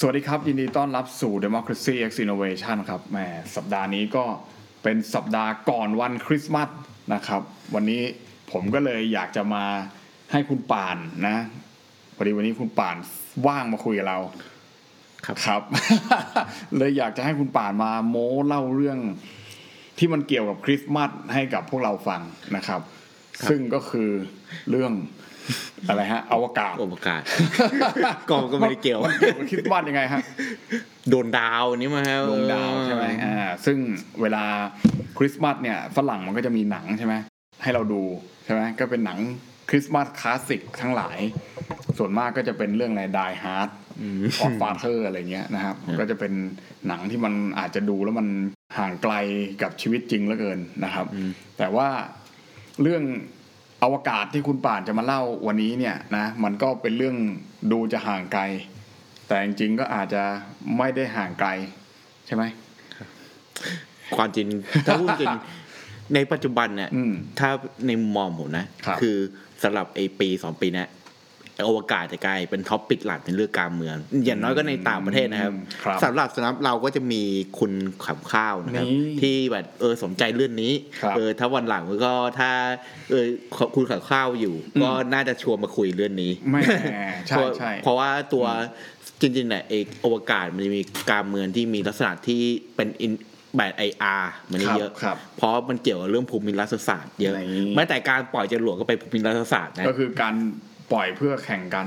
สวัสดีครับ ยินดีต้อนรับสู่ Democracy X Innovation ครับแหมสัปดาห์นี้ก็เป็นสัปดาห์ก่อนวันคริสต์มาสนะครับ วันนี้ผมก็เลยอยากจะมาให้คุณป่านนะพอดีวันนี้คุณป่านว่างมาคุยกับเราครับครับ เลยอยากจะให้คุณป่านมาโม้เล่าเรื่องที่มันเกี่ยวกับคริสต์มาสให้กับพวกเราฟังนะครับ ซึ่งก็คือเรื่อง อะไรฮะอวกาศโอวกาศก็ก็ไม่ได้เกี่ยวมันเกี่ยวกับคริสต์มาสยังไงฮะโดนดาวนี่มาฮะดวงดาวใช่ไหมอ่าซึ่งเวลาคริสต์มาสเนี่ยฝรั่งมันก็จะมีหนังใช่ไหมให้เราดูใช่ไหมก็เป็นหนังคริสต์มาสคลาสสิกทั้งหลาย ส่วนมากก็จะเป็นเรื่องอะไร Die Hard ออฟฟาเธอร์อะไรเงี้ยนะครับ ก็จะเป็นหนังที่มันอาจจะดูแล้วมันห่างไกลกับชีวิตจริงเหลือเกินนะครับ แต่ว่าเรื่อง อวกาศที่คุณป่านจะมาเล่าวันนี้เนี่ยนะมันก็เป็นเรื่องดูจะห่างไกล แต่จริงๆก็อาจจะไม่ได้ห่างไกล ใช่ไหมความจริงถ้าพูดจริงในปัจจุบันเนี่ยอืมถ้าในมุมมองผมนะครับอสำหรับไอ้ปีสองปี เนี้ยอวกาศจะกลายเป็นท็อปปิกหลักในเรื่องการเมือง อย่างน้อยก็ในต่างประเทศนะครับครับสำหรับสำหรับเราก็จะมีคุณขำข้าวนะครับนี่ที่แบบเออสนใจเรื่องนี้ครับเออถ้าวันหลังก็ถ้าเออคุณขำข้าวอยู่ ก็น่าจะชวนมาคุยเรื่องนี้แม่ใช่เพราะใช่เพราะว่าตัวจริงๆเนี่ยเอกอวกาศมันจะมีการเมืองที่มีลักษณะที่เป็นอินแบบไออาร์มันครับเยอะครับเพราะมันเกี่ยวกับเรื่องภูมิรัฐศาสตร์เยอะอะไรแม้แต่การปล่อยจรวดก็เป็นภูมิรัฐศาสตร์นะก็คือการ ปล่อยเพื่อแข่งกัน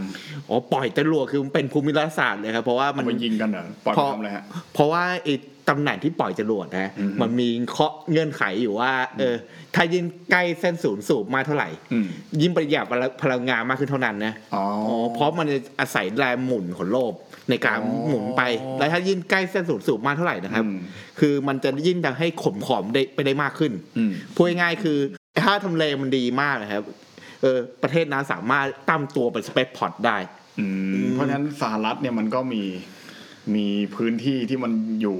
อ๋อปล่อยจรวดคือมันเป็นภูมิรัฐศาสตร์เลยครับเพราะว่ามัมันนยิงกันเหรอปล่อยพไปอทำอะไรฮะเพราะว่าไอ้ตำแหน่งที่ปล่อยจรวดนะอืมมันมีเคาะเงื่อนไขอยู่ว่า เออ ถ้ายิ่งใกล้เส้นศูนย์สูบมากเท่าไหร่อืมยิ่งประหยัดพลังงานมากขึ้นเท่านั้นนะอ๋ออ๋อเพราะมันจะอาศัยแรงหมุนของโลกในการอ๋อหมุนไป แล้วถ้ายิ่งใกล้เส้นศูนย์สูบมากเท่าไหร่นะครับอืมคือมันจะยิ่งทำให้ขมขอมได้ไปได้มากขึ้นอืมพูดง่ายๆคือถ้าทำเลมันดีมากนะครับ เออประเทศนั้นสามารถตั้งตัวเป็นสเปซพอร์ตได้อืมเพราะฉะนั้นสหรัฐเนี่ยมันก็มีมีพื้นที่ที่มันอยู่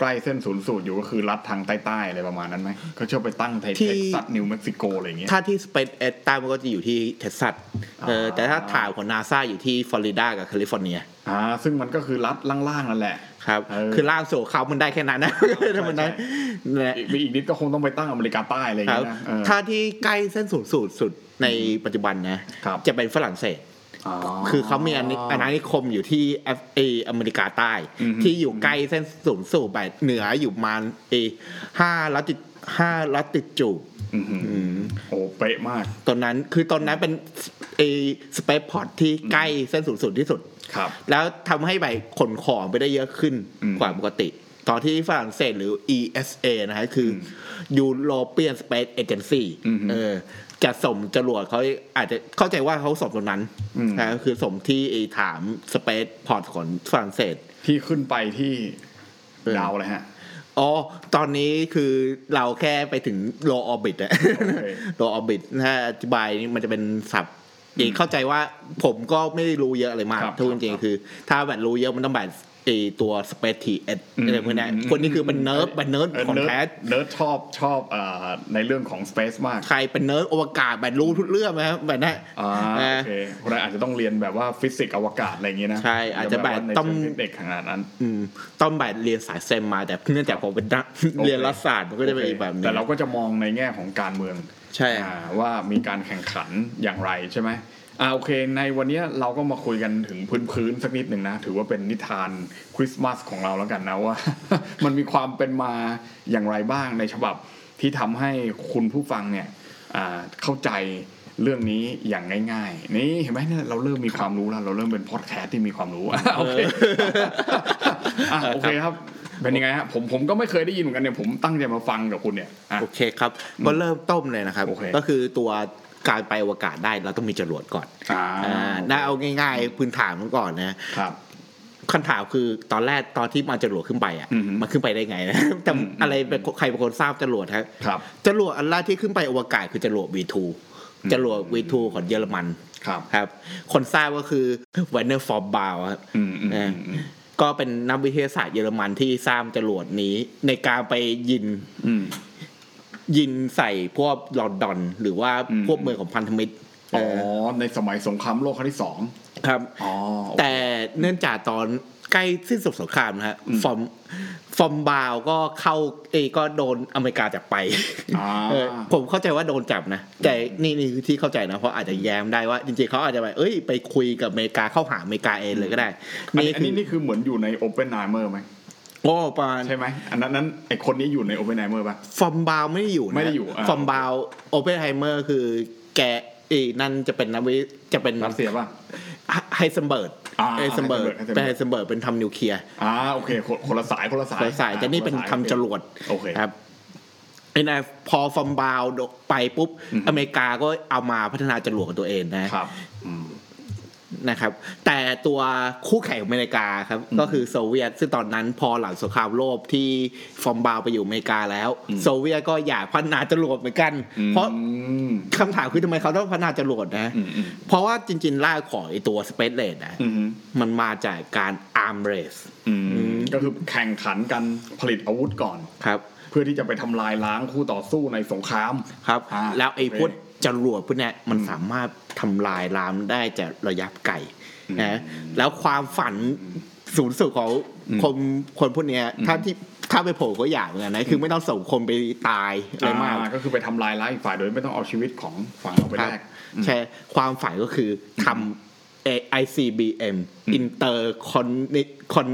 ใกล้เส้นศูนย์สูตรอยู่ก็คือรัฐทางใต้ๆอะไรประมาณนั้นไหมเขาชอบไปตั้งไซต์ที่เท็กซัสนิวเม็กซิโกอะไรอย่างเงี้ยถ้าที่ SpaceX ใต้มันก็จะอยู่ที่เท็กซัสเอออ่าแต่ถ้าถ่ายของนาซาอยู่ที่ฟลอริดากับแคลิฟอร์เนียอ่าซึ่งมันก็คือรัฐล่างๆนั่นแหละ ครับเออคือล่างโซเขามันได้แค่นั้นนะถ้ามันได้นะอีกอีกนิดก็คงต้องไปตั้งอเมริกาใต้อะไรอย่างครับเงี้ยนะเออถ้าที่ใกล้เส้นศูนย์สูตรสุดในปัจจุบันนะครับจะเป็นฝรั่งเศสคือเขามีอาณาอาณานิคมอยู่ที่เอฟเออเมริกาใต้อือฮึที่อยู่ใกล้เส้นศูนย์สูตรแบบเหนืออยู่ประมาณเอห้าลัติห้าลัติจูดอือหืออืมโอ้เป๊ะมาก ตอนนั้นคือตอนนั้นเป็น เอ spaceport ที่ใกล้เส้นศูนย์สูตรที่สุดครับ แล้วทำให้แบบขนของไปได้เยอะขึ้นอืมกว่าปกติตอนที่ฝรั่งเศสหรือ ESA นะฮะคืออ European Space Agency อืมเออจะส่งจรวดเขาอาจจะเข้าใจว่าเขาส่งตรงนั้นอืมนะก็คือส่งที่ไอ้ฐาน spaceport ของฝรั่งเศส ที่ขึ้นไปที่เออดาวเลยฮะอ๋อ ตอนนี้คือเราแค่ไปถึง low orbit อะโอเค low orbit ถ้าอธิบายนี่มันจะเป็นศัพท์ อีกเข้าใจว่าผมก็ไม่ได้รู้เยอะอะไรมากครับทุกจริงครับๆคือ ถ้าแบบรู้เยอะมันต้องแบบ ไอตัว space t เอ็ดอืมอะไรพวกนี้อืมคนนี้คือเป็นเนิร์ดเป็นเนิร์ดเออของเนิร์แท้ดเนิร์ดชอบชอบเอ่อในเรื่องของ Space มาก ใครเป็นเนิร์ดอวกาศแบบรู้ทุกเรื่องนะครับแบบนั้นอ่าเออโอเคคนนั้นอาจจะต้องเรียนแบบว่าฟิสิกส์อวกาศอะไรอย่างงี้นะใช่อาจจะแบบในต้องเชิงเทคนิคขนาดนั้นอืมต้องแบบเรียนสาย STEM มาแต่เนื่องจากผมเป็นนักโอเคเรียนรัฐศาสตร์มันก็จะเป็นอีกแบบหนึงแต่เราก็จะมองในแง่ของการเมือง ใช่อ่าว่ามีการแข่งขันอย่างไรใช่ไหม อ่าโอเค ในวันนี้เราก็มาคุยกันถึงพื้นๆสักนิดหนึ่งนะ ถือว่าเป็นนิทานคริสต์มาสของเราแล้วกันนะว่า มันมีความเป็นมาอย่างไรบ้างในฉบับที่ทำให้คุณผู้ฟังเนี่ยอ่าเข้าใจเรื่องนี้อย่างง่าย ๆ นี่เห็นไหมเนี่ยเราเริ่มมีความรู้แล้ว เราเริ่มเป็นพอดแคสต์ที่มีความรู้อะโอเคอะโอเคครับเป็นยังไงฮะผมผมก็ไม่เคยได้ยินเหมือนกันเนี่ยผมตั้งใจมาฟังกับคุณเนี่ยอะโอเคครับก็เริ่มต้มเลยนะครับโอเคก็คือตัว การไปอวกาศได้เราต้องมีจรวดก่อนอ่าอ่าน่าเอาง่ายๆพื้นฐานมันก่อนนะครับคำถามคือตอนแรกตอนที่มาจรวดขึ้นไปอะอือฮึมันขึ้นไปได้ไงนะแต่อืมอะไรเป็นใครเป็นคนสร้างจรวดครับครับจรวดอันแรกที่ขึ้นไปอวกาศคือจรวด V2 จรวด V2 ของเยอรมันครับครับ คนสร้างก็คือแวร์เนอร์ฟอนเบราน์ครับอืมอืมอืมอืมก็เป็นนักวิทยาศาสตร์เยอรมันที่สร้างจรวดนี้ในการไปยิงอืม ยิงใส่พวกลอนดอน หรือว่าอืมพวกเมืองของพันธมิตรอ๋อเออในสมัยสงครามโลกครั้งที่สองครับอ๋อโอเคแต่เนื่องจากตอนใกล้สิ้นสุดสงครามนะฮะฟอนฟอนเบราน์ก็เข้าเอยก็โดนอเมริกาจับไปอ่าเออผมเข้าใจว่าโดนจับนะ แต่นี่นี่คือที่เข้าใจนะ เพราะอาจจะแย้มได้ว่า จริงๆเขาอาจจะแบบเอ้ยไปคุยกับอเมริกาเข้าหาอเมริกาเองเลยก็ได้อันนี้อันคือนี้นี่คือเหมือนอยู่ในโอเปนไนเมอร์ไหม โอ้ประมาณใช่ไหมอันนั้นนั้นไอคนนี้อยู่ในโอเปนไนเมอร์ป่ะฟอนเบราน์ไม่ได้อยู่นะไม่ได้อยู่อ่าฟอนเบราน์ออปเพนไฮเมอร์คือแกเอยนั่นจะเป็นนักวิจะเป็นรัสเซียป่ะไฮเซนเบิร์กอ่าไฮเซนเบิร์ก Heisenberg เป็นไฮเซนเบิร์กเป็นทำนิวเคลียร์อ่าโอเคคนคนละสายคนละสายสายสายแต่นี่เป็นคนละสายทำจรวดโอเคครับไอ้นะพอฟอนเบราน์ไปปุ๊บอืมอเมริกาก็เอามาพัฒนาจรวดของตัวเองนะครับอืม นะครับ แต่ตัวคู่แข่งอเมริกาครับ ก็คือโซเวียต ซึ่งตอนนั้นพอหลังสงครามโลกที่ฟอร์มบาวไปอยู่อเมริกาแล้ว โซเวียตก็อยากพัฒนาจรวดเหมือนกัน เพราะอืมคำถามคือทำไมเขาต้องพัฒนาจรวดนะอืมอืมเพราะว่าจริงๆรากของไอตัว Space Race นะอืมมันมาจากการ arm race อืมก็คือแข่งขันกันผลิตอาวุธก่อนครับ เพื่อที่จะไปทำลายล้างคู่ต่อสู้ในสงครามครับอ่าแล้วไอ้โอเคพวก จรวดพวกเนี้ยมันสามารถทำลายล้ามได้จากระยะไกลนะแล้วความฝันสูงสุดของคนคนพวกเนี้ยถ้าที่ถ้าไปโผล่ก็อยากเหมือนกันนะคือไม่ต้องส่งคนไปตายอะไรมากอ่ก็คือไปทำลายล้างอีกฝ่ายโดยไม่ต้องเอาชีวิตของฝั่งเราไปครับแลกใช่ความฝันก็คือทำ ICBM Inter Con Con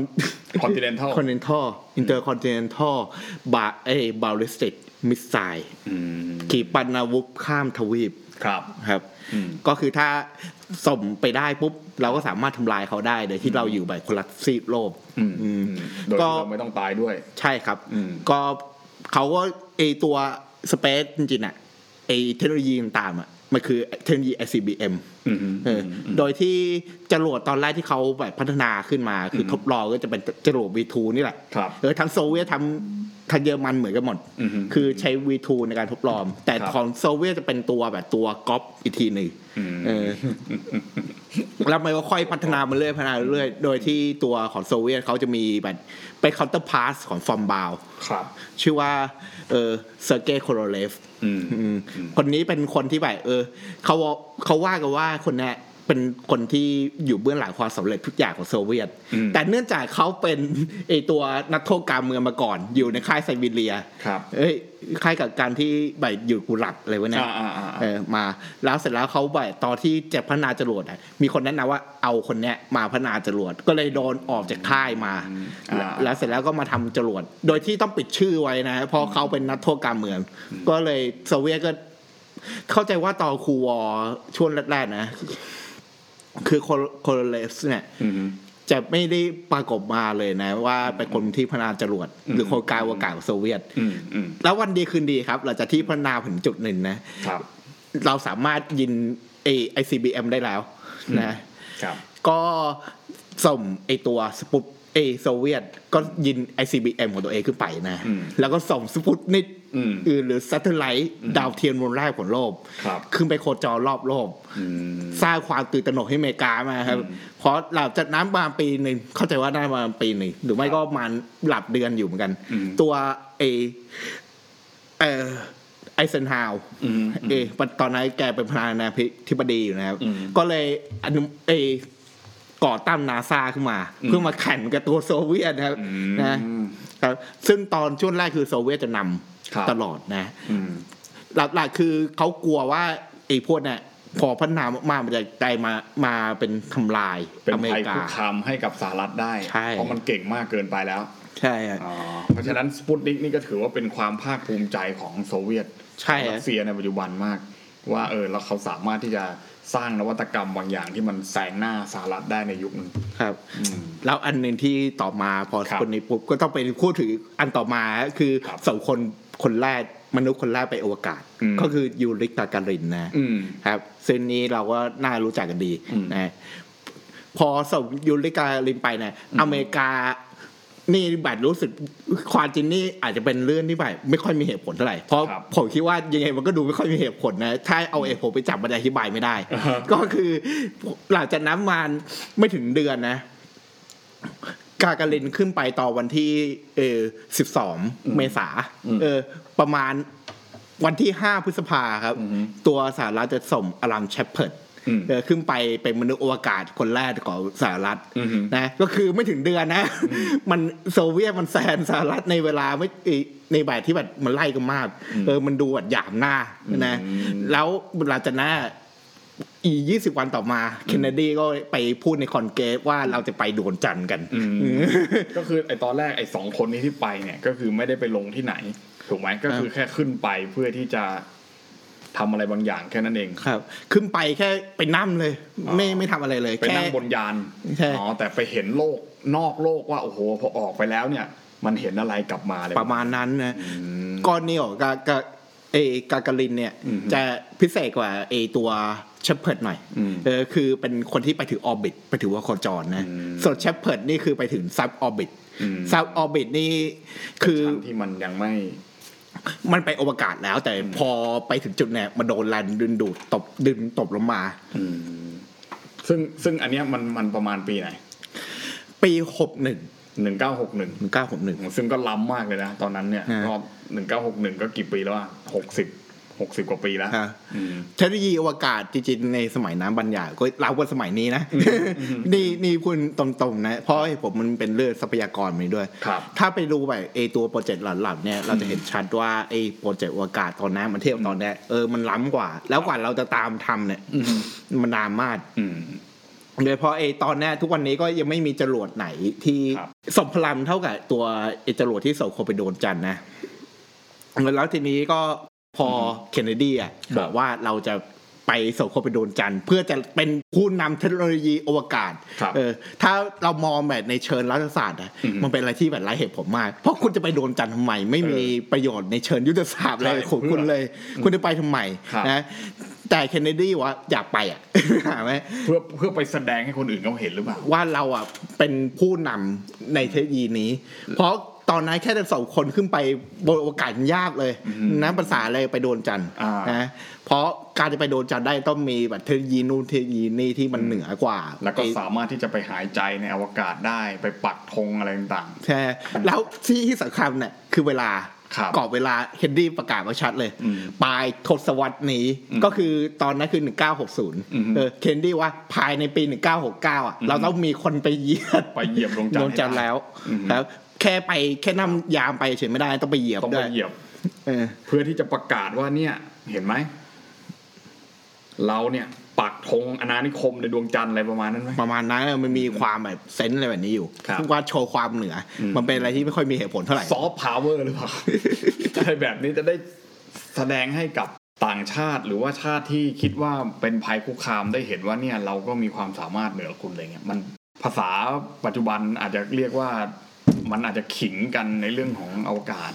Continental Continental Intercontinental บาเอย Ballistic Missile อืมขีปนาวุธข้ามทวีปครับครับอืมก็คือถ้าส่งไปได้ปุ๊บ เราก็สามารถทำลายเขาได้โดยที่เราอยู่แบบคนละซีกโลกอืมอืมอืมโดยก็ที่เราไม่ต้องตายด้วย ใช่ครับอืมก็เขาก็ไอตัวสเปซจริงๆอะไอเทคโนโลยีต่างๆอะ มันคือเทคโนโลยี ICBM อืมเอออโดยที่จรวดตอนแรกที่เขาแบบพัฒนาขึ้นมา คือทดลองก็จะเป็นจรวด V2 นี่แหละครับเออทั้งโซเวียตทั้งทางเยอรมันเหมือนกันหมดอือฮึคือใช้ V2 ในการทดลอง แต่ครับของโซเวียตจะเป็นตัวแบบตัวก๊อปอีกทีหนึ่งอืมเออ แล้วมันก็ค่อยพัฒนามาเรื่อยพัฒนาเรื่อยโดยที่ตัวของโซเวียตเขาจะมีแบบเป็น counterpart ของฟอนเบราน์ครับ ชื่อว่าเออเซอร์เกย์โคโรเลฟอืมอืมคนนี้เป็นคนที่แบบเออเขาเขาว่ากันว่าคนเนี้ย เป็นคนที่อยู่เบื้องหลังความสำเร็จทุกอย่างของโซเวียตอืมแต่เนื่องจากเขาเป็นไอตัวนักโทษการเมืองมาก่อน อยู่ในค่ายไซบีเรียครับเอ้ยค่ายกับการที่แบบอยู่กุหลับอะไรวะเนี่ยอ่าอ่าอ่าเออมาแล้วเสร็จแล้วเขาแบบตอนที่จะพัฒนาจรวดอะมีคนแนะนำว่าเอาคนเนี้ยมาพัฒนาจรวดก็เลยโดนออกจากค่ายมาอ่าแล้วเสร็จแล้วก็มาทำจรวดโดยที่ต้องปิดชื่อไว้นะเพราะเขาเป็นนักโทษการเมือง ก็เลยโซเวียตก็เข้าใจว่าตอนคูวอร์ช่วงแรกๆนะ คือโคโลเลสเนี่ยอืมจะไม่ได้ปรากฏมาเลยนะ ว่าเป็นคนที่พัฒนาจรวดหรือโครงการอวกาศของโซเวียตอืมอืมแล้ววันดีคืนดีครับหลังจากที่พัฒนาถึงจุดหนึ่งนะครับเราสามารถยิงไอ ICBM ได้แล้ว นะครับ ก็ส่งไอตัวสปุต เอโซเวียตก็ยิน ICBM ของตัวเองขึ้นไปนะอืมแล้วก็ส่งสปุตนิกอืมหรือ satellite ดาวเทียมดวงแรกของโลกครับขึ้นไปโคจรรอบโลกอืมสร้างความตื่นตระหนกให้อเมริกามาครับ เพราะหลังจากนั้นมาปีหนึ่งเข้าใจว่าได้มาปีหนึ่งหรือไม่ก็ประมาณหลับเดือนอยู่เหมือนกันอืมตัวเอเออไอเซนฮาวอืมเออตอนนั้นแกเป็นประธานาธิบดีอยู่นะครับอืมก็เลยอนุเออ ก่อตั้งนาซาขึ้นมา เพื่อมาแข่งกับตัวโซเวียตนะครับอืมนะครับซึ่งตอนช่วงแรกคือโซเวียตจะนครับำตลอดนะอืมหลักๆคือเขากลัวว่าไอ้พวกเนี่ยพอพัฒนามากๆมันจะกลายมามาเป็นทำลายเป็นอเมภัยริกาคุกคามให้กับสหรัฐได้ใช่เพราะมันเก่งมากเกินไปแล้ว ใช่อะอ๋อเพราะฉะนั้นสปุตนิกนี่ก็ถือว่าเป็นความภาคภูมิใจของโซเวียตใช่รัอะสเซียในปัจจุบันมาก ว่าเออแล้วเขาสามารถที่จะ สร้างนวัตกรรมบางอย่างที่มันแซงหน้าสหรัฐได้ในยุคหนึงครับอืมแล้วอันหนึ่งที่ต่อมาพอครับคนนี้ปุ๊บก็ต้องไปพูดถึงอันต่อมาคือครับส่งคนคนแรกมนุษย์คนแรกไปอวกาศอืมก็คือยูริกตาการินนะอืมครับซึ่งนี้เราก็น่ารู้จักกันดีอืมนะพอส่งยูริกาลินไปเนี่ยอเมริกา นี่แบบรู้สึกความจริงนี่อาจจะเป็นเรื่องที่แบบไม่ค่อยมีเหตุผลเท่าไหร่เพราะครับผมคิดว่ายังไงมันก็ดูไม่ค่อยมีเหตุผลนะถ้าเอาเหตุผลไปจับมันอธิบายไม่ได้อ่าฮะก็คือหลังจากนั้นมาไม่ถึงเดือนนะ กาการินขึ้นไปต่อวันที่เออสิบสองเมษาเออ ประมาณวันที่ห้าพฤษภาครับอือฮึตัวสหรัฐจะส่งอลันเชพเพิร์ดอืมเออ ขึ้นไปเป็นมนุษย์อวกาศคนแรกของสหรัฐอือฮึนะก็คือไม่ถึงเดือนนะ มันโซเวียตมันแซงสหรัฐในเวลาไม่เอ่อในแบบที่แบบมันไล่กันมากเออมันดูแบบหยามหน้านะแล้วหลังจากนั้นอียี่สิบวันต่อมา เคนเนดีก็ไปพูดในคอนเกรสว่าเราจะไปดวงจันทร์กันอืมก็คือไอตอนแรกไอสองคนนี้ที่ไปเนี่ย ก็คือไม่ได้ไปลงที่ไหน ถูกไหมก็คือแค่ขึ้นไปเพื่อที่จะ ทำอะไรบางอย่างแค่นั้นเองครับ ขึ้นไปแค่ไปนั่งเลย ไม่ไม่ทำอะไรเลยไปแค่นั่งบนยานใช่อ๋อแต่ไปเห็นโลกนอกโลกว่าโอ้โหพอออกไปแล้วเนี่ย มันเห็นอะไรกลับมาเลยประมาณนั้นนะอืมก้อนนี้ออกกากาเอกากาลินเนี่ยอืมจะพิเศษกว่าเอตัวเชฟเพิร์ดหน่อยอืมเออคือเป็นคนที่ไปถึง orbit ไปถึงวงโคจรนะอืมส่วนเชฟเพิร์ดนี่คือไปถึง suborbit อืม suborbit นี่คือชั้นที่มันยังไม่ มันไปอวกาศแล้ว แต่พอไปถึงจุดเนี่ยมาโดนแรงดึงดูดตบดึงตบลงมาอืมซึ่งซึ่งอันเนี้ยมันมันประมาณปีไหน ปีหกหนึ่งหนึ่งเก้าหกหนึ่งเก้าหกหนึ่งซึ่งก็ล้ำมากเลยนะ ตอนนั้นเนี่ยฮะก็หนึ่งเก้าหกหนึ่งก็กี่ปีแล้วอะหกสิบ หกสิบกว่าปีแล้วฮะอืมเทคโนโลยีอวกาศจริงๆในสมัยน้ำบรรยายก็เรากว่าสมัยนี้นะนี่นี่พูดตรงๆนะ เพราะไอ้ผมมันเป็นเรื่องทรัพยากรมาด้วยครับถ้าไปดูแบบไอตัวโปรเจกต์หลังๆเนี่ยเราจะเห็นชัดว่าไอโปรเจกต์อวกาศตอนนั้นมันเทียบตอนเนี้ยเออมันล้ำกว่า แล้วกว่าเราจะตามทำเนี่ยมันนานมากอืมโดยเฉพาะไอตอนเนี้ยทุกวันนี้ก็ยังไม่มีจรวดไหนที่ครับสมพลังเท่ากับตัวไอจรวดที่ส่งคนไปโดนจันทร์นะแล้วทีนี้ก็ พอเคนเนดีอะบอกว่าเราจะไปส่งคนไปโดนจันทร์เพื่อจะเป็นผู้นำเทคโนโลยีอวกาศครับเออถ้าเรามองแบบในเชิงรัฐศาสตร์นะอืมมันเป็นอะไรที่แบบไร้เหตุผลมาก เพราะคุณจะไปโดนจันทร์ทำไม ไม่มีประโยชน์ในเชิงยุทธศาสตร์อะไรใช่ของคุณเลย คุณจะไปทำไมครับนะแต่เคนเนดีว่าอยากไปอะหาไหมเพื่อเพื่อไปแสดงให้คนอื่นเขาเห็นหรือเปล่า ว่าเราอะเป็นผู้นำในเทคโนโลยีนี้ เพราะ ตอนนั้นแค่จะส่งคนขึ้นไปบนอวกาศยากเลยอืมนะภาษาอะไรไปโดนจันทร์อ่านนะเพราะการจะไปโดนจันทร์ได้ต้องมีแบบเทคโนโลยีนู่นเทคโนโลยีนี่ที่มันเหนือกว่า แล้วก็ไอ้สามารถที่จะไปหายใจในอวกาศได้ไปปักธงอะไรต่างใช่แล้วที่ที่สำคัญเนี่ยคือเวลาครับกรอบเวลาเฮนรี่ประกาศมาชัดเลยอืมปลายทศวรรษนี้อืมก็คือตอนนั้นคืออืม1960เออเคนดี้ว่าภายในปี 1969 อะ เราต้องมีคนไปเหยียบๆไปเหยียบดวงจันทร์ดวงจันทร์ให้ได้แล้วอืมแล้ว แค่ไปแค่นำยานไปเฉยไม่ได้ต้องไปเหยียบต้องด้ไปวยเหยียบด้วยเออเพื่อที่จะประกาศว่าเนี่ย เห็นไหมเราเนี่ยปักธงอาณานิคมในดวงจันทร์อะไรประมาณนั้นไหมประมาณนั้นมันมีความแบบ sense อะไรแบบนี้อยู่ครับว่าโชว์ความเหนืออมมันเป็นอะไรที่ไม่ค่อยมีเหตุผลเท่าไหร่ซอฟต์พาวเวอร์หรือเปล่าอะไรแบบนี้จะได้แสดงให้กับต่างชาติหรือว่าชาติที่คิดว่าเป็นภัยคุกคามได้เห็นว่าเนี่ยเราก็มีความสามารถเหนือคุณอะไรเงี้ยมันภาษาปัจจุบันอาจจะเรียกว่า มันอาจจะขิงกันในเรื่องของอวกาศ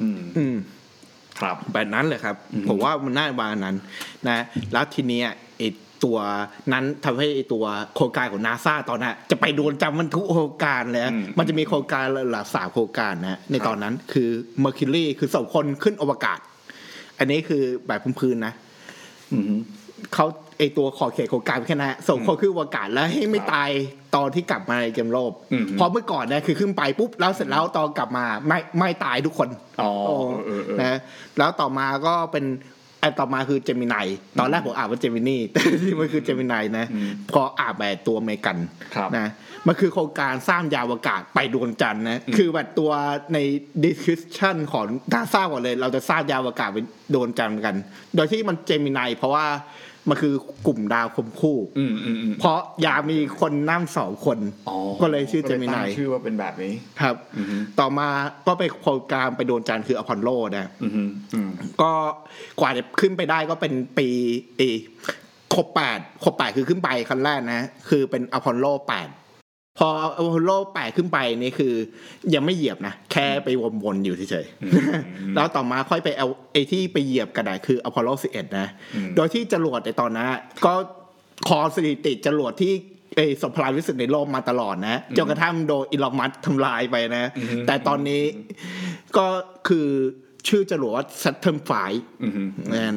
อืม อืม ครับแบบนั้นเลยครับอืมผมว่ามันน่าประมาณนั้น นะ แล้วทีเนี้ยไอตัวนั้นทำให้ไอตัวโครงการของนาซาตอนนั้นจะไปโดนจำมันทุกโครงการเลยนะอืมมันจะมีโครงการหลักสามโครงการนะ ในครับตอนนั้นคือ Mercury คือส่งคนขึ้นอวกาศ อันนี้คือแบบพื้นๆนะอืมเขา ไอตัวขอบเขตโครงการแค่นั้นนะส่งคนขึ้นอวกาศแล้วให้ไม่ครับตายตอนที่กลับมาในเกมโลกอืมเพราะเมื่อก่อนเนี่ยคือขึ้นไปปุ๊บแล้วเสร็จแล้วตอนกลับมาไม่ไม่ตายทุกคนอ๋อโอ้เออเออนะแล้วต่อมาก็เป็นไอต่อมาคือ Gemini ตอนแรกผมอ่านว่า Gemini แต่ที่มันคือ Gemini นะอืมพออ่านแบบตัวอเมริกันครับนะ มันคือโครงการสร้างยานอวกาศไปดวงจันทร์นะ คือแบบตัวใน description ของนาซาก่อนเลย เราจะสร้างยานอวกาศไปดวงจันทร์กัน โดยที่มัน Gemini เพราะว่า มันคือกลุ่มดาวคนคู่อืมอืมอืมเพราะยานมีคนนั่งสองคนอ๋อก็เลยชื่อก็ตั้ง Gemini ชื่อว่าเป็นแบบนี้ ครับอือฮึต่อมาก็ไปโครงการไปดวงจันทร์คืออพอลโลนะอืมอืมอืมก็กว่าจะขึ้นไปได้ก็เป็นปีเออหกแปดหกแปดคือขึ้นไปคันแรกนะ คือเป็นอพอลโลแปด พออพอลโลแปดขึ้นไปนี่คือ ยังไม่เหยียบนะ แค่ไปวนๆอยู่เฉยๆแล้วต่อมาค่อยไปเอาไอที่ไปเหยียบกระดาษคืออพอลโลสิบเอ็ดนะอืมโดยที่จรวดในตอนนั้นก็ครองสถิติจรวดที่เออทรงพลังที่สุดในโลกมาตลอดนะจนกระทั่งโดนอีลอนมัสก์ทำลายไปนะอืมแต่ตอนนี้ก็คือ ชื่อจรวดว่า Saturn V อืมอืม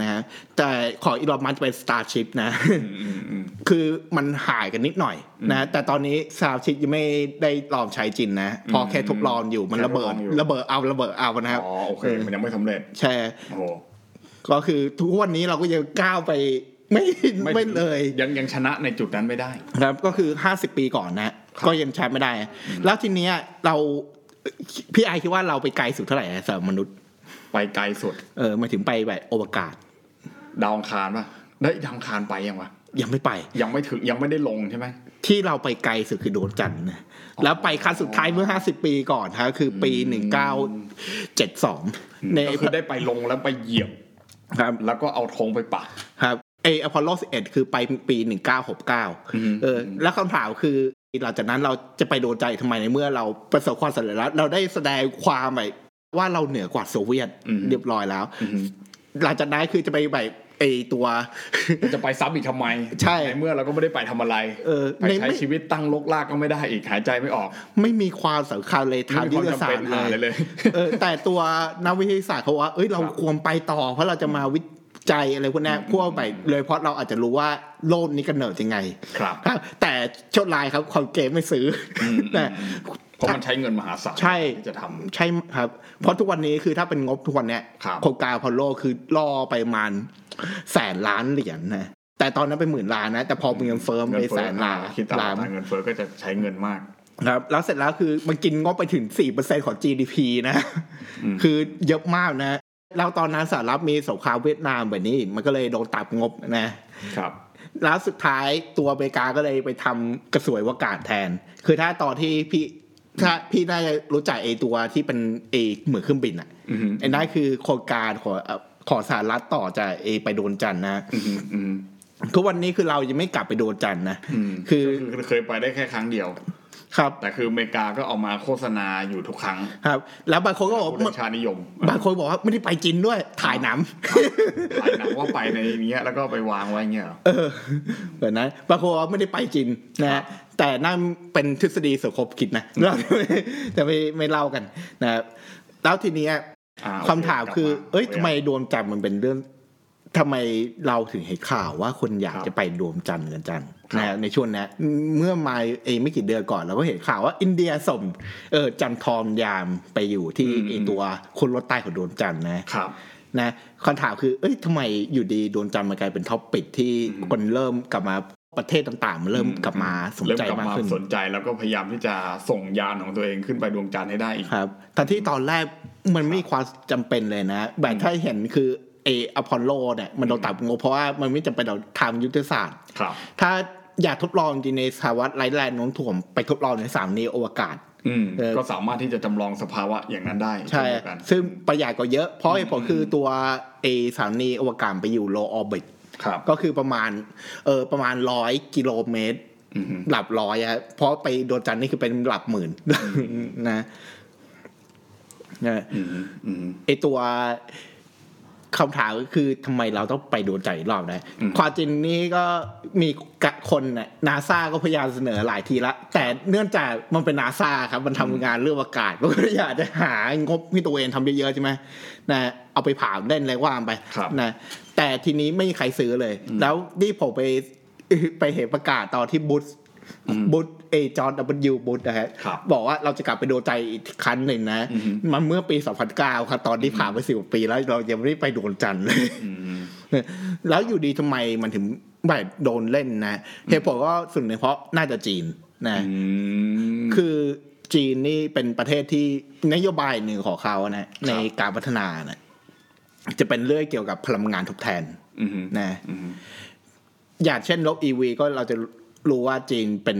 นะฮะแต่ของอีลอนมัสก์เป็น Starship นะอืมอืมอืมคือมันหายกันนิดหน่อยนะแต่ตอนนี้ Starship ยังไม่ได้ลองใช้จริงนะ พอแค่ทดลองอยู่มันระเบิดแค่ทดลองอยู่ระเบิดเอาระเบิดเอานะครับอ๋อโอเค มันยังไม่สำเร็จ ใช่โอ้โหก็คือทุกวันนี้เราก็ยังก้าวไปไม่ไม่ไม่เลย ยังยังชนะในจุดนั้นไม่ได้ ครับก็คือห้าสิบปีก่อนนะ ก็ยังใช้ไม่ได้ แล้วทีเนี้ยเราพี่ไอคิดว่าเราไปไกลสุดเท่าไหร่อะสำหรับมนุษย์ ไปไกลสุด เออหมายถึงไปแบบอวกาศ ดาวอังคารป่ะได้ดาวอังคารไปยังวะยังไม่ไป ยังไม่ถึงยังไม่ได้ลงใช่ไหมที่เราไปไกลสุดคือดวงจันทร์นะแล้วไปครั้งสุดท้ายเมื่อห้าสิบปีก่อนฮะคือปีหนึ่งเก้าเจ็ดสองในก็คือได้ไปลงแล้วไปเหยียบครับ แล้วก็เอาธงไปปักครับไออพอลโล11คือไปปีหนึ่งเก้าหกเก้าอืมเออ แล้วคำถามคือหลังจากนั้นเราจะไปโดนใจทำไมในเมื่อเราประสบความสำเร็จแล้วเราได้แสดงความแบบ ว่าเราเหนือกว่าโซเวียตเรียบร้อยแล้วอืมหลังจากนั้นคือจะไปแบบไอตัวจะไปซ้ำอีกทำไม ใช่ในเมื่อเราก็ไม่ได้ไปทำอะไร เออไปในใช้ไม่ชีวิตตั้งลกลากก็ไม่ได้อีกหายใจไม่ออก ไม่มีความสำคัญเลยทางไม่มียุทควาธมศาจำสตร์เลยเป็นหาเลยเลยเออแต่ตัวนักวิทยาศาสตร์เขาว่าเอ้ยเราครับควรไปต่อ เพราะเราจะมาวิจัยอะไรพวกนี้พวกแบบเลยเพราะเราอาจจะรู้ว่าโลกนี้กำเนิดยังไง ครับครับแต่โชดลายครับคอนเกมไม่ซื้ออมแต่ เพราะมันใช้เงินมหาศาลใช่ที่จะทำใช่ครับ เพราะทุกวันนี้คือถ้าเป็นงบทุกวันเนี้ยครับโครงการพอลโลคือล่อไปประมาณแสนล้านเหรียญนะแต่ตอนนั้นเป็นหมื่นล้านนะ แต่พอเงินเฟ้อไปแสนล้านคิดตามล้านอัตราเงินเฟ้อก็จะใช้เงินมากครับแล้วเสร็จแล้วคือมันกินงบไปถึง4%ของ GDP นะอืมคือเยอะมากนะ แล้วตอนนั้นสหรัฐมีสงครามเวียดนามแบบนี้ มันก็เลยโดนตัดงบนะครับ แล้วสุดท้ายตัวอเมริกาก็เลยไปทำกระสวยวากาศแทน คือถ้าตอนที่พี่ ถ้าพี่น่าจะรู้จักไอตัวที่เป็นเอเหมือนเครื่องบินอะอือฮึไอ้นั่นคือโครงการของเอ่อของสหรัฐต่อจากเอไปโดนจันทร์นะอืมอืมคือวันนี้คือเรายังไม่กลับไปโดนจันทร์นะอืมคือก็คือเคยไปได้แค่ครั้งเดียว ครับ แต่คืออเมริกาก็เอามาโฆษณาอยู่ทุกครั้ง ครับ แล้วบางคนก็บอกผู้ว่าชาตินิยม บางคนบอกว่าไม่ได้ไปจีนด้วย ถ่ายหนังถ่ายหนังว่าไปในเนี้ยแล้วก็ไปวางไว้เงี้ยเหรอเออแบบนั้นบางคนบอกว่าไม่ได้ไปจีนนะฮะแต่นั่นเป็นทฤษฎีสังคมคิดนะเราจะไม่ไม่เล่ากันนะครับแล้วทีเนี้ยอ่าคำถามคือกลับเอ้ยทำไมดวงจันทร์มันเป็นเรื่องทำไมเราถึงเห็นข่าวว่าคนอยากจะไปดวงจันทร์กันจังนะ ฮะในช่วงนี้เมื่อมาเองไม่กี่เดือนก่อนเราก็เห็นข่าวว่าอินเดียส่งเออจันทรยานไปอยู่ที่ไอตัวขั้วโลกใต้ของดวงจันทร์นะครับนะคำถามคือ เอ้ยทำไมอยู่ดีดวงจันทร์มันกลายเป็น topic ที่คนเริ่มกลับมาประเทศต่างๆมันเริ่มกลับมาสนเริ่มใจกลับมากมาขึ้นสนใจแล้วก็พยายามที่จะส่งยานของตัวเองขึ้นไปดวงจันทร์ให้ได้อีกครับทั้งที่ตอนแรกมันไม่มีความจำเป็นเลยนะ แบบถ้าเห็นคือเออพอลโลเนี่ยมันโดนตัดงบเพราะว่ามันไม่จำเป็นแล้วทางยุทธศาสตร์ครับถ้า อยากทดลองจริงในสภาวะไร้แรงโน้มถ่วงไปทดลองในสามนี้อวกาศอืมเออก็สามารถที่จะจำลองสภาวะอย่างนั้นได้ใช่เนเดียวกันซึ่งประหยัดกว่าเยอะ เพราะเหตุผลคือตัวเอสถานีอวกาศไปอยู่โลออร์บิทครับก็คือประมาณเออประมาณร้อยกิโลเมตรอืมหลับร้อยอะเพราะไปโดนจันทร์นี่คือเป็นหลับหมื่นนะนะอืมอืมไอตัว คำถามก็คือทำไมเราต้องไปโดนใจอีกรอบนะอืมความจริงนี้ก็มีกะคนน่ะนาซาก็พยายามเสนอหลายทีละ แต่เนื่องจากมันเป็นนาซาครับ มันทำงานเรื่องอากาศมันก็อยากจะหางบที่ตัวเองทำเยอะๆใช่ไหมนะเอาไปผ่าเล่นอะไรว่างไปครับนะแต่ทีนี้ไม่มีใครซื้อเลย แล้วนี่ผมไปไปเห็นประกาศตอนที่บุช บุชเอจอร์ดับยูบุชนะฮะครับบอกว่าเราจะกลับไปโดนใจอีกครั้งหนึ่งนะอือฮึมันเมื่อปี 2009 ครับ ตอนที่ผ่านไปสิบปีแล้วเรายังไม่ได้ไปดวงจันทร์เลยอืมแล้วอยู่ดีทำไมมันถึงแบบโดนเล่นนะเหตุผลก็ส่วนหนึ่งเพราะน่าจะจีนนะอืมคือจีนนี่เป็นประเทศที่นโยบายหนึ่งของเขานะในการพัฒนานะจะเป็นเรื่องเกี่ยวกับพลังงานทดแทนอืมนะอืมอย่างเช่นรถ EV ก็เราจะ รู้ว่าจีนเป็น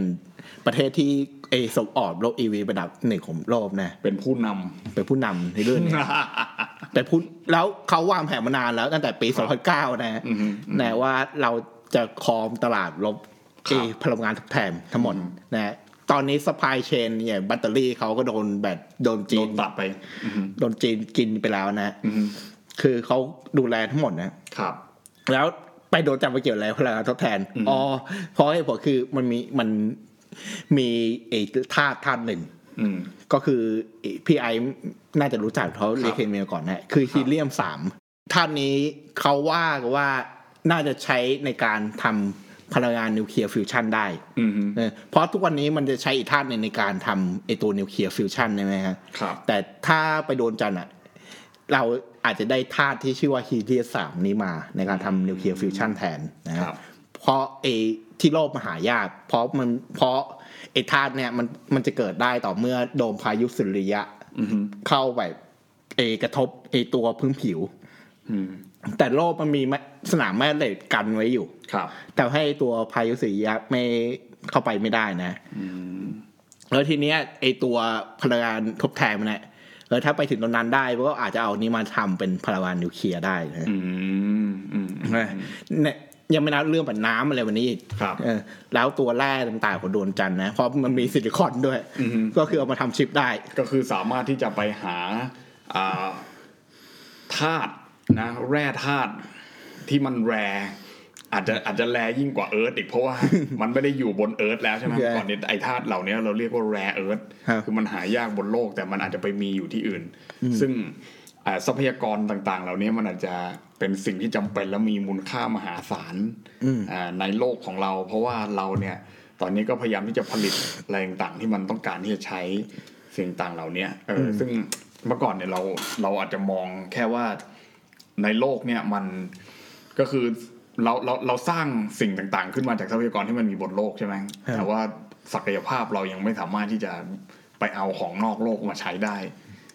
ประเทศที่เอส่งออกรถ EV เป็นอันดับหนึ่งของโลกนะเป็นผู้นเป็นผู้นำในเรื่องนี้ำแต่พูดแล้วเขาวางแผนมานานแล้วตั้งแต่ปี 2009 นะอือฮึนะว่าเราจะครองตลาดลบครัเอบพลังงานทดแทนทั้งหมดนะตอนนี้สปายเชนเนี่ยแบตเตอรี่เขาก็โดนแบบโดนจีโดนนตัดไปอืมโดนจีนกินไปแล้วนะอืมคือเขาดูแลทั้งหมดนะครับ แล้ว ไปโดนจับไปเกี่ยวอะไรพลังงานทดแทนอืมอ๋อเพราะเหตุผลคือมันมีมันมีไอ้ธาตุธาตุหนึ่งอืมก็คือพี่ไอน่าจะรู้จักเขาครับเรียนเคมีมาก่อนนะคือฮีเลียมสามธาตุนี้เขาว่ากันว่าน่าจะใช้ในการทำพลังงานนิวเคลียร์ฟิวชันได้อืมเออเพราะทุกวันนี้มันจะใช้อีกธาตุหนึ่งในการทำไอตัวนิวเคลียร์ฟิวชันใช่ไหมครับครับแต่ถ้าไปดวงจันทร์อะ เรา อาจจะได้ธาตุที่ชื่อว่าฮีเลียมสามนี้มาในการทำนิวเคลียร์ฟิวชันแทนนะครับเพราะไอ้ที่โลกมหายากเพราะมันเพราะไอ้ธาตุเนี่ยมันมันจะเกิดได้ต่อเมื่อโดมพายุสุริยะอือฮึเข้าไปเอกระทบไอตัวพื้นผิวอืมแต่โลกมันมีแม่สนามแม่เหล็กกันไว้อยู่ครับ แต่ให้ตัวพายุสุริยะไม่เข้าไปไม่ได้นะอืมแล้วทีเนี้ยไอตัวพลังงานทดแทนมันเนี่ย แล้วถ้าไปถึงตรงนั้นได้ก็อาจจะเอานี้มาทำเป็นพลังงานนิวเคลียร์ได้นะอืมอืมเนี่ยยังไม่นับเรื่องแบบน้ำอะไรพวกนี้อีกครับเออแล้วตัวแร่ต่างๆของดวงจันทร์นะ เพราะมันมีซิลิคอนด้วยอือฮึก็คือเอามาทำชิปได้ ก็คือสามารถที่จะไปหาอ่าธาตุนะ แร่ธาตุที่มัน rare อาจจะอาจจะ rare ยิ่งกว่า earth อีกเพราะว่ามันไม่ได้อยู่บน earth แล้วใช่ไหมใช่ก่อนนี้ไอธาตุเหล่านี้เราเรียกว่า rare earth ครับคือมันหายากบนโลกแต่มันอาจจะไปมีอยู่ที่อื่น ซึ่งอ่าทรัพยากรต่างๆ เหล่านี้มันอาจจะเป็นสิ่งที่จำเป็นและมีมูลค่ามหาศาลอ่าในโลกของเรา เพราะว่าเราเนี่ยตอนนี้ก็พยายามที่จะผลิตอะไรต่างๆ ที่มันต้องการที่จะใช้สิ่งต่างเหล่านี้เอออซึ่งเมื่อก่อนเนี่ยเราเราอาจจะมองแค่ว่าในโลกเนี่ยมันก็คือ เราเราเราสร้างสิ่งต่างๆ ขึ้นมาจากทรัพยากรที่มันมีบนโลกใช่ไหมแต่ว่าศักยภาพเรายังไม่สามารถที่จะไปเอาของนอกโลกมาใช้ได้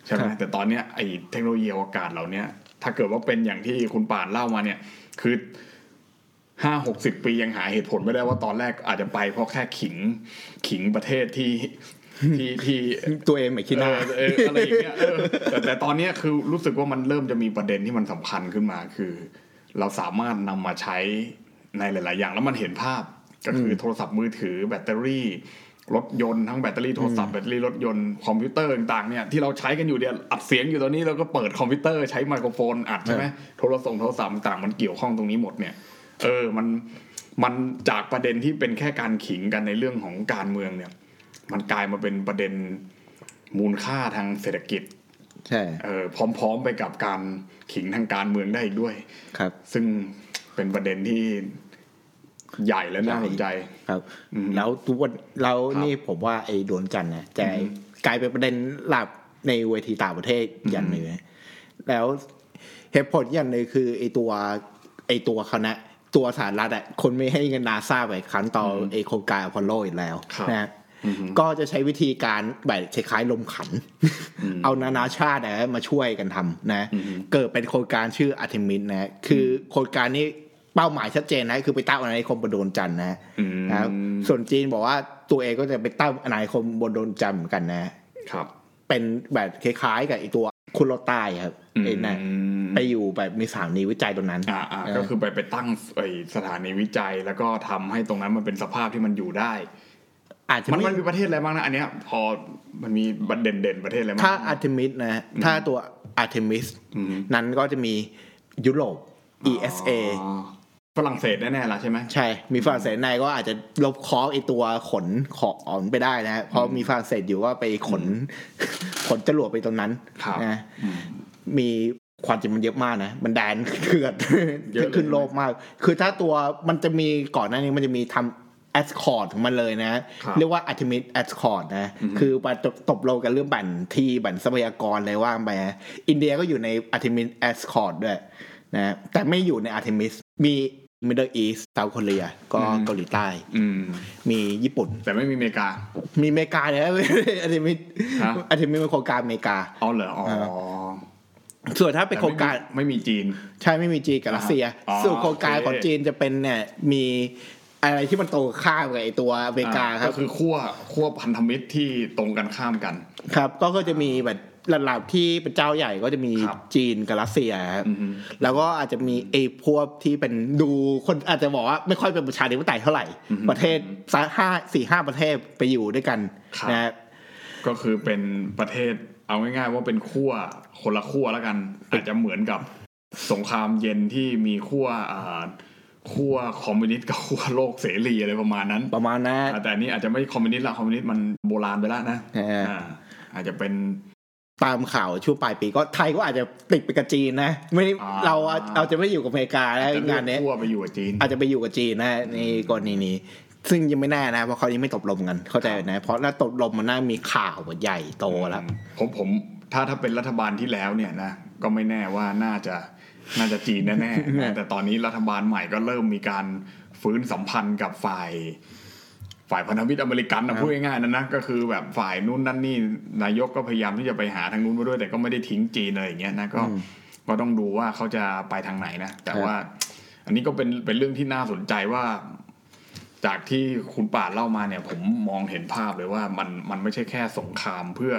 ใช่ไหมครับแต่ตอนเนี้ยไอ้เทคโนโลยีอวกาศเหล่าเนี้ยถ้าเกิดว่าเป็นอย่างที่คุณป่านเล่ามาเนี่ย คือห้าหกสิบปียังหาเหตุผลไม่ได้ว่าตอนแรกอาจจะไปเพราะแค่ขิงขิงประเทศที่ที่ที่ตัวเองไม่คิดเอหน้าอเอออะไรอย่างเงี้ยเออแต่แต่ตอนเนี้ยคือรู้สึกว่ามันเริ่มจะมีประเด็นที่มันสำคัญขึ้นมาคือ เราสามารถนำมาใช้ในหลาย ๆ อย่างแล้วมันเห็นภาพก็คือโทรศัพท์มือถือแบตเตอรี่รถยนต์ทั้งแบตเตอรี่โทรศัพท์แบตเตอรี่รถยนต์คอมพิวเตอร์ต่างๆเนี่ยที่เราใช้กันอยู่เนี่ยอัดเสียงอยู่ตอนนี้เราก็เปิดคอมพิวเตอร์ใช้ไมโครโฟนอัดใช่ไหมโทรศัพท์โทรศัพท์ต่างๆมันเกี่ยวข้องตรงนี้หมดเนี่ย เออมันมันจากประเด็นที่เป็นแค่การขิงกันในเรื่องของการเมืองเนี่ย มันกลายมาเป็นประเด็นมูลค่าทางเศรษฐกิจ ใช่เออพร้อมๆไปกับการขิงทางการเมืองได้อีกด้วย ครับ ซึ่งเป็นประเด็นที่ใหญ่และน่าสนใจครับอืมแล้วทุกวันแล้วครับนี่ผมว่าไอ้ดวงจันทร์เนี่ยจะอืมกลายเป็นประเด็นหลักในเวทีต่างประเทศอย่างหนึ่งนะแล้วเหตุผลอย่างหนึ่งคือไอ้ตัวไอ้ตัวเขานะตัวสหรัฐอะคนไม่ให้เงินนาซาไปครั้งต่ออไอ้โครงการอพอลโลอีกแล้วครับนะอือฮึ ก็จะใช้วิธีการแบบคล้ายๆลมขัน เอานานาชาตินะมาช่วยกันทำนะอือฮึเกิดเป็นโครงการชื่ออาร์เทมิสนะ คือโครงการนี้เป้าหมายชัดเจนนะคือไปตั้งอาณานิคมบนดวงจันทร์นะอืมนะครับส่วนจีนบอกว่าตัวเองก็จะไปตั้งอาณานิคมบนดวงจันทร์เหมือนกันนะครับ เป็นแบบคล้ายๆ กับไอตัวขั้วโลกใต้ครับไอ้นั่นมไปอยู่แบบมีสถานีวิจัยตรงนั้นอ่าอ่าเออก็คือไปไปตั้งไอสถานีวิจัยแล้วก็ทำให้ตรงนั้นมันเป็นสภาพที่มันอยู่ได้ อาจจะมันไม่มันมีประเทศอะไรบ้างนะอันเนี้ยพอมันมีเด่นเด่นๆประเทศอะไรบ้างถ้าอาร์เทมิสนะถ้าตัวอาร์เทมิสอืมนั้นก็จะมียุโรป ESA อ๋อฝรั่งเศสแน่ๆละใช่ไหมใช่ มีฝรั่งเศสในก็อาจจะลบคอไอตัวขนของไปได้นะฮะเพราะมีฝรั่งเศสอยู่ก็ไปขน ขนจรวดไปตรงนั้นครับนะอืมมีความจริงมันเยอะมากนะ มันแดนเกือดเยอะเลยขึ้นโลกมาก คือถ้าตัวมันจะมีก่อนหน้านี้มันจะมีทำ แอสคอร์ดของมันเลยนะครับเรียกว่าอั t มิ s แอสคอร์ดนะ คือมาตบตบโลกกันเรื่องแบ่นที่แบ่นทรัพยากรเลยว่างไปนะอินเดียก็อยู่ในอั t มิ s แอสคอร์ดด้วยนะแต่ไม่อยู่ในอั t มิ s มีมิดเดิลอีสต์เซาท์เกาหลีก็เกาหลีใต้อืมมีญี่ปุ่น แต่ไม่มีอเมริกา มีอเมริกาเลยนะอั t มิ s ฮะอั t มิ s เป็นโครงการอเมริกาอ๋อเหรออ๋อส่วนถ้าเป็นโครงการไม่มีจีน ใช่ไม่มีจีนกับรัสเซียอ๋อส่วนโครงการโอเคของจีนจะเป็นเนี่ยมี อะไรที่มันตรงข้ามกับไอตัวอเมริกาครับก็คือขั้วขั้วพันธมิตรที่ตรงกันข้ามกัน ครับ ก็ก็จะมีแบบระดับที่เป็นเจ้าใหญ่ก็จะมีครับจีนกับรัสเซียครับอือฮึแล้วก็อาจจะมีไอพวกที่เป็นดูคนอาจจะบอกว่าไม่ค่อยเป็นประชาธิปไตยเท่าไหร่ ประเทศสักห้าสี่ห้าประเทศไปอยู่ด้วยกันครับนะก็คือเป็นประเทศเอาง่ายๆว่าเป็นขั้วคนละขั้วแล้วกัน อาจจะเหมือนกับสงครามเย็นที่มีขั้วอ่า ขั้วคอมมิวนิสต์กับขั้วโลกเสรีอะไรประมาณนั้น ประมาณนั้นอ่าแต่อันนี้อาจจะไม่คอมมิวนิสต์ละคอมมิวนิสต์มันโบราณไปแล้วนะเอออ่าอาจจะเป็นตามข่าวช่วงปลายปีก็ไทยก็อาจจะติดไปกับจีนนะ ไม่ได้อ่าเราเราจะไม่อยู่กับอเมริกาแล้วจะเลืงาอนกเนี้ยขั้วไปอยู่กับจีน อาจจะไปอยู่กับจีนนะในกรณีนี้ ซึ่งยังไม่แน่นะเพราะเขายังไม่ตกลงกันเข้าใจนะ เพราะถ้าตกลงมันน่ามีข่าวใหญ่โตแล้วผมผมถ้าถ้าเป็นรัฐบาลที่แล้วเนี่ยนะก็ไม่แน่ว่าน่าจะ น่าจะจีนแน่ๆนะแต่ตอนนี้รัฐบาลใหม่ก็เริ่มมีการฟื้นสัมพันธ์กับฝ่าย ฝ่ายพันธมิตรอเมริกันนะพูดง่ายๆนะนะก็คือแบบฝ่ายนู้นนั่นนี่นายกก็พยายามที่จะไปหาทางนู้นมาด้วย แต่ก็ไม่ได้ทิ้งจีนอะไรอย่างเงี้ยนะก็ก็ต้องดูว่าเขาจะไปทางไหนนะแต่ว่า อันนี้ก็เป็นเป็นเรื่องที่น่าสนใจว่าจากที่คุณป่าดเล่ามาเนี่ย ผมมองเห็นภาพเลยว่ามันมันไม่ใช่แค่สงครามเพื่อ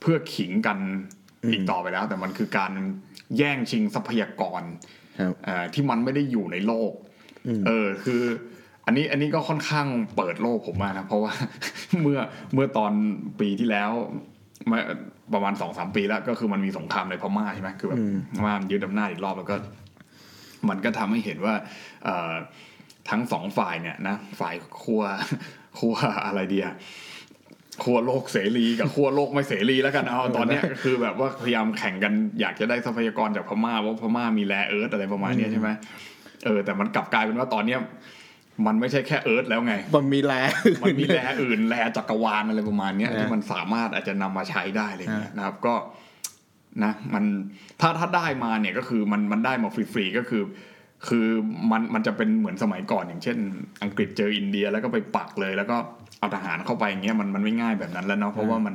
เพื่อขิงกัน อีกต่อไปแล้ว แต่มันคือการแย่งชิงทรัพยากรครับเอ่อที่มันไม่ได้อยู่ในโลก เออคืออันนี้อันนี้ก็ค่อนข้างเปิดโลกผมมากนะ เพราะว่าเมื่อเมื่อตอนปีที่แล้วมาประมาณสองสามปีแล้ว ก็คือมันมีสงครามในพม่าใช่ไหมคือแบบพม่ามันยึดอำนาจอีกรอบแล้วก็ มันก็ทำให้เห็นว่าเอ่อทั้งสองฝ่ายเนี่ยนะฝ่ายขั้วขั้วอะไรเดีย ขั้วโลกเสรีกับขั้วโลกไม่เสรีแล้วกันเอาตอนเนี้ยก็คือแบบว่าพยายามแข่งกันอยากจะได้ทรัพยากรจากพม่าว่าพม่ามีแร่เอิร์ธอะไรประมาณเนี้ยใช่ไหมเออแต่มันกลับกลายเป็นว่าตอนเนี้ยมันไม่ใช่แค่เอิร์ธแล้วไง มันมีแลมันมีแร่อื่นแร่จักรวาลอะไรประมาณเนี้ยนะที่มันสามารถอาจจะนำมาใช้ได้อะไรเงี้ยนะครับ ก็นะ มันถ้าถ้าได้มาเนี่ยก็คือมันมันได้มาฟรีๆก็คือ คือมันมันจะเป็นเหมือนสมัยก่อนอย่างเช่น อังกฤษเจออินเดียแล้วก็ไปปักเลยแล้วก็ เอาทหารเข้าไปอย่างเงี้ยมันมันไม่ง่ายแบบนั้นแล้วเนาะเพราะว่ามัน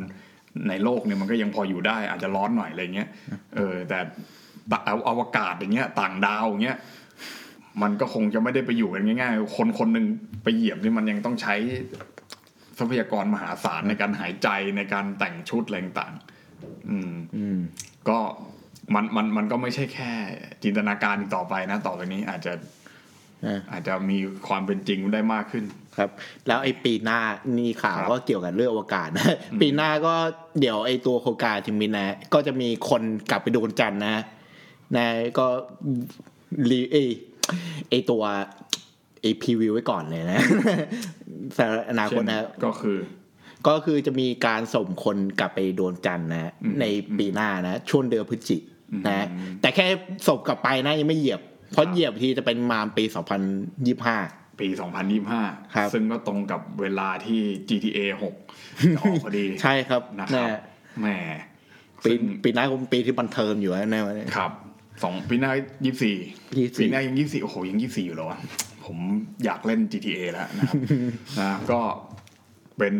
ในโลกเนี่ยมันก็ยังพออยู่ได้ อาจจะร้อนหน่อยอะไรเงี้ยเออแต่เอาอวกาศอย่างเงี้ย ต่างดาวอย่างเงี้ยมันก็คงจะไม่ได้ไปอยู่กันง่ายๆ คนคนหนึ่งไปเหยียบนี่มันยังต้องใช้ทรัพยากรมหาศาลในการหายใจในการแต่งชุดอะไรต่างๆอืมอืมก็มันมันมันก็ไม่ใช่แค่จินตนาการอีกต่อไปนะ ต่อไปนี้อาจจะอ่าอาจจะมีความเป็นจริงได้มากขึ้น ครับ แล้วไอ้ปีหน้านี่ข่าวครับก็เกี่ยวกับเรื่องอวกาศนะปีหน้าก็เดี๋ยวไอ้ตัวโครงการทิมินนะ ก็จะมีคนกลับไปดูวันจันทร์นะนะก็รีเอยไอ้ตัวไอ้พรีวิวไว้ก่อนเลยนะสำหรับอนาคตนะก็คือ ก็คือจะมีการส่งคนกลับไปดวงจันทร์นะอืมในปีหน้านะช่วงเดือนพฤศจิกอืมนะแต่แค่ส่งกลับไปนะยังไม่เหยียบ เพราะครับเหยียบทีจะเป็นมาปี 2025 ปีครับ2025 ซึ่งก็ตรงกับเวลาที่ GTA 6จะออกพอดีใช่ครับนะครับนะแหมปีซึ่งปีหน้าคงเป็นปีที่บันเทิงอยู่นะเนี่ยครับสองปีหน้ายี่สี่24ปีหน้ายังยี่สี่โอ้โหยังยี่สี่อยู่เหรอวะผมอยากเล่น GTA แล้วนะครับนะก็เป็น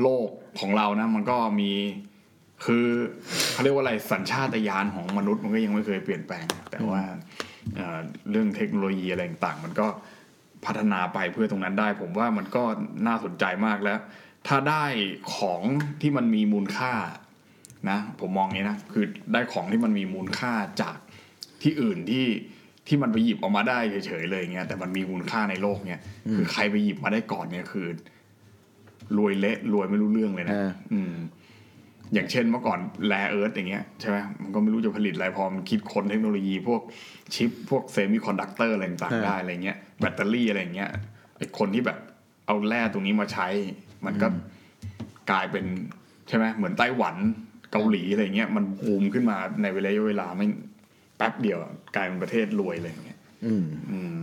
โลกของเรานะ มันก็มีคือเขาเรียกว่าอะไรสัญชาตญาณของมนุษย์มันก็ยังไม่เคยเปลี่ยนแปลง แต่ว่าเอ่อเรื่องเทคโนโลยีอะไรต่างๆมันก็ พัฒนาไปเพื่อตรงนั้นได้ ผมว่ามันก็น่าสนใจมากแล้ว ถ้าได้ของที่มันมีมูลค่านะผมมองอย่างนี้นะคือได้ของที่มันมีมูลค่าจากที่อื่นที่ที่มันไปหยิบออกมาได้เฉยๆเลยเงี้ยแต่มันมีมูลค่าในโลกเนี่ยคือใครไปหยิบมาได้ก่อนเนี่ยคือรวยเละรวยไม่รู้เรื่องเลยนะ อ่าอืมอย่างเช่นเมื่อก่อนแรเอิร์ธอย่างเงี้ยใช่ไหมมันก็ไม่รู้จะผลิตอะไรพอมันคิดค้นเทคโนโลยีพวกชิป พวกเซมิคอนดักเตอร์อะไรต่างๆได้อะไรเงี้ยแบตเตอรี่อะไรเงี้ยไอคนที่แบบเอาแร่ตรงนี้มาใช้ มันก็กลายเป็นใช่ไหมเหมือนไต้หวันเกาหลีอะไรเงี้ยมันบูมขึ้นมาในเวลาเวลาไม่แป๊บเดียวอะกลายเป็นประเทศรวยเลยอย่างเงี้ยอืมอืม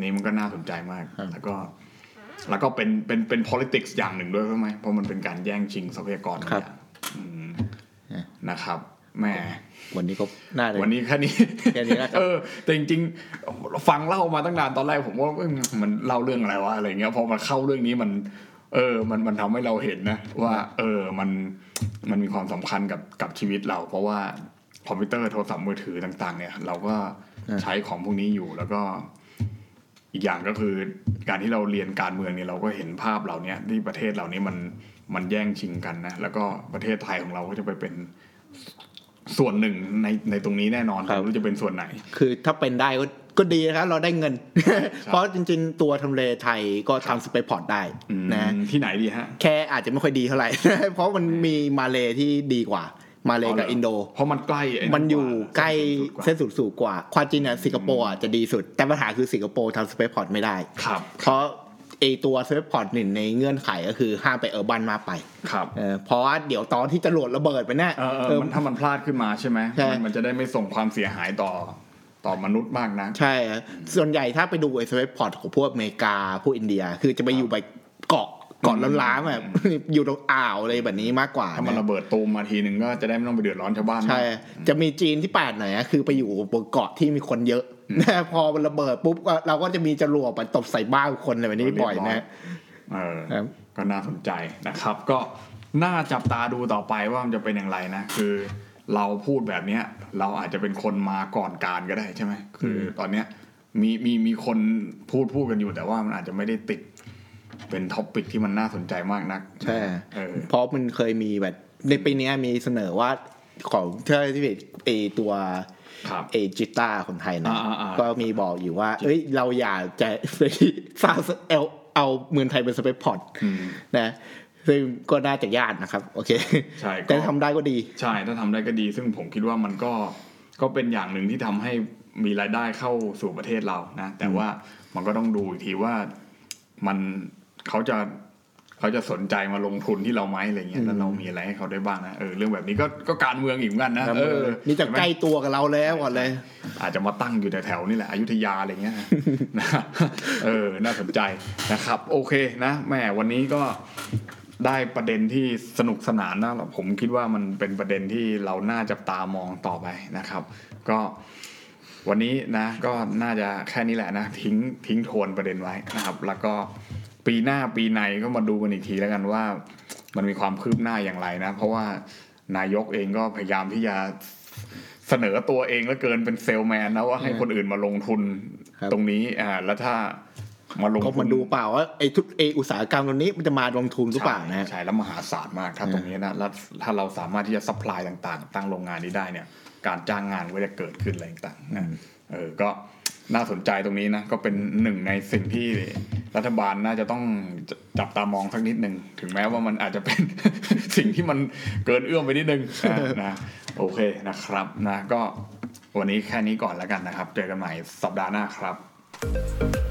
นี่มันก็น่าสนใจมากครับแล้วก็ แล้วก็เป็นเป็นเป็น politics อย่างหนึ่งด้วยใช่ไหมเพราะมันเป็นการแย่งชิงทรัพยากรบางอย่างอืม นะครับแหม่วันนี้ก็น่าจะวันนี้แค่นี้แค่นี้แล้วครับเออแต่จริงๆฟังเล่ามาตั้งนานตอนแรกผมว่าเอ้ยมันเล่าเรื่องอะไรวะอะไรเงี้ยพอมาเข้าเรื่องนี้มัน เออ มันมันทำให้เราเห็นนะ ว่า เออมันมันมีความสำคัญกับกับชีวิตเรา เพราะว่าคอมพิวเตอร์โทรศัพท์มือถือต่าง ๆ เนี่ย เราก็ใช้ของพวกนี้อยู่แล้วก็ อีกอย่างก็คือการที่เราเรียนการเมืองเนี่ยเราก็เห็นภาพเหล่านี้ที่ประเทศเหล่านี้มัน มันแย่งชิงกันนะแล้วก็ประเทศไทยของเราก็จะไปเป็นส่วนหนึ่งในในตรงนี้แน่นอนครับไม่รู้จะเป็นส่วนไหน คือถ้าเป็นได้ก็ก็ดีนะครับเราได้เงิน เพราะจริง ๆ ตัวทำเลไทยก็ทำ spaceport ได้อืมนะที่ไหนดีฮะ แค่อาจจะไม่ค่อยดีเท่าไหร่ เพราะมันมีมาเลที่ดีกว่า มาเลกับอินโด เพราะมันใกล้ มันอยู่ใกล้เส้เส้นนย์สูตรกว่า ความจริงเนี่ยสิงคโปร์อะจะดีสุด แต่ปัญหาคือสิงคโปร์ทำ spaceport ไม่ได้ครับเพราะไอตัว spaceport หนึ่งในเงื่อนไขก็คือห้ามไป urban มากไปครับเออเพราะว่าเดี๋ยวตอนที่จรวดระเบิดไปเนี่ยเออเออเออมันถ้ามันพลาดขึ้นมาใช่ไหมใช่มันมันจะได้ไม่ส่งความเสียหายต่อต่อมนุษย์มากนะ ใช่อะส่วนใหญ่ถ้าไปดูไอ้ spaceport ของพวกอเมริกาพวกอินเดีย คือจะไปอยู่ไปเกาะเกาะร้างๆแบบอยู่ตรงอ่าวอะไรแบบนี้มากกว่า ถ้ามันนะระเบิดตูมมาทีหนึ่งก็จะได้ไม่ต้องไปเดือดร้อนชาวบ้าน ใช่ จะมีจีนที่แปลกหน่อยนะคือไปอยู่บนเกาะที่มีคนเยอะ นะพอมันระเบิดปุ๊บก็เราก็จะมีจรวดไปตบใส่บ้านคนอะไรแบบนี้บ่อยนะเออครับก็น่าสนใจนะครับ ก็น่าจับตาดูต่อไปว่ามันจะเป็นอย่างไรนะ คือ เราพูดแบบเนี้ย เราอาจจะเป็นคนมาก่อนการก็ได้ใช่ไหมคือตอนเนี้ยมีมีมีคนพูดพูดกันอยู่แต่ว่ามันอาจจะไม่ได้ติดเป็น topic ที่มันน่าสนใจมากนักใช่เออเพราะมันเคยมีแบบในปีเนี้ยมีเสนอว่าของเท่าที่เป็นเอตัวครับ เอจิต้าคนไทยนะอ่าอ่าก็มีบอกอยู่ว่า เอ้ยเราอยากจะไปสร้างเอาเอาเมืองไทยเป็นสเปซพอร์ตอืมนะซึ่งก็น่าจะยากนะครับ โอเคใช่ก็แต่ทำได้ก็ดี ใช่ถ้าทำได้ก็ดี ซึ่งผมคิดว่ามันก็ก็เป็นอย่างหนึ่งที่ทำให้มีรายได้เข้าสู่ประเทศเรานะ แต่ว่ามันก็ต้องดูอีกทีว่ามันเขาจะ เขาจะสนใจมาลงทุนที่เราไหมอะไรเงี้ยแล้วเรามีอะไรให้เขาได้บ้างนะเออเรื่องแบบนี้ก็ก็การเมืองอีกเหมือนกันนะเออนี่จะใกล้ตัวกับเราแล้วก่อนเลย อาจจะมาตั้งอยู่แถวๆนี่แหละอยุธยาอะไรเงี้ยนะเออน่าสนใจนะครับ โอเคนะแหม่วันนี้ก็ได้ประเด็นที่สนุกสนานนะผมคิดว่ามันเป็นประเด็นที่เราน่าจะตามองต่อไปนะครับ ก็วันนี้นะก็น่าจะแค่นี้แหละนะทิ้งทิ้งโทนประเด็นไว้นะครับ แล้วก็ ปีหน้าปีในก็มาดูกันอีกทีแล้วกันว่า มันมีความคืบหน้าอย่างไรนะ เพราะว่านายกเองก็พยายามที่จะเสนอตัวเองแล้วเกินเป็นเซลแมนนะว่าให้คนอื่นมาลงทุนครับตรงนี้อ่าแล้วถ้ามาลงก็ต้องมาดูเปล่าว่าไอ้ทุกเออุตสาหกรรมตรงนี้มันจะมาลงทุนหรือเปล่านะใช่ใช่แล้วมหาศาลมากถ้าตรงนี้นะแล้วถ้าเราสามารถที่จะ supply ต่าง ๆ ตั้งโรงงานนี้ได้เนี่ย การจ้างงานก็จะเกิดขึ้นอะไรต่างๆนะเออก็ น่าสนใจตรงนี้นะก็เป็นหนึ่งในสิ่งที่รัฐบาลน่าจะต้องจับตามองสักนิดหนึ่งถึงแม้ว่ามันอาจจะเป็นสิ่งที่มันเกินเอื้อมไปนิดนึงนะนะโอเคนะครับนะก็วันนี้แค่นี้ก่อนแล้วกันนะครับ เจอกันใหม่สัปดาห์หน้าครับ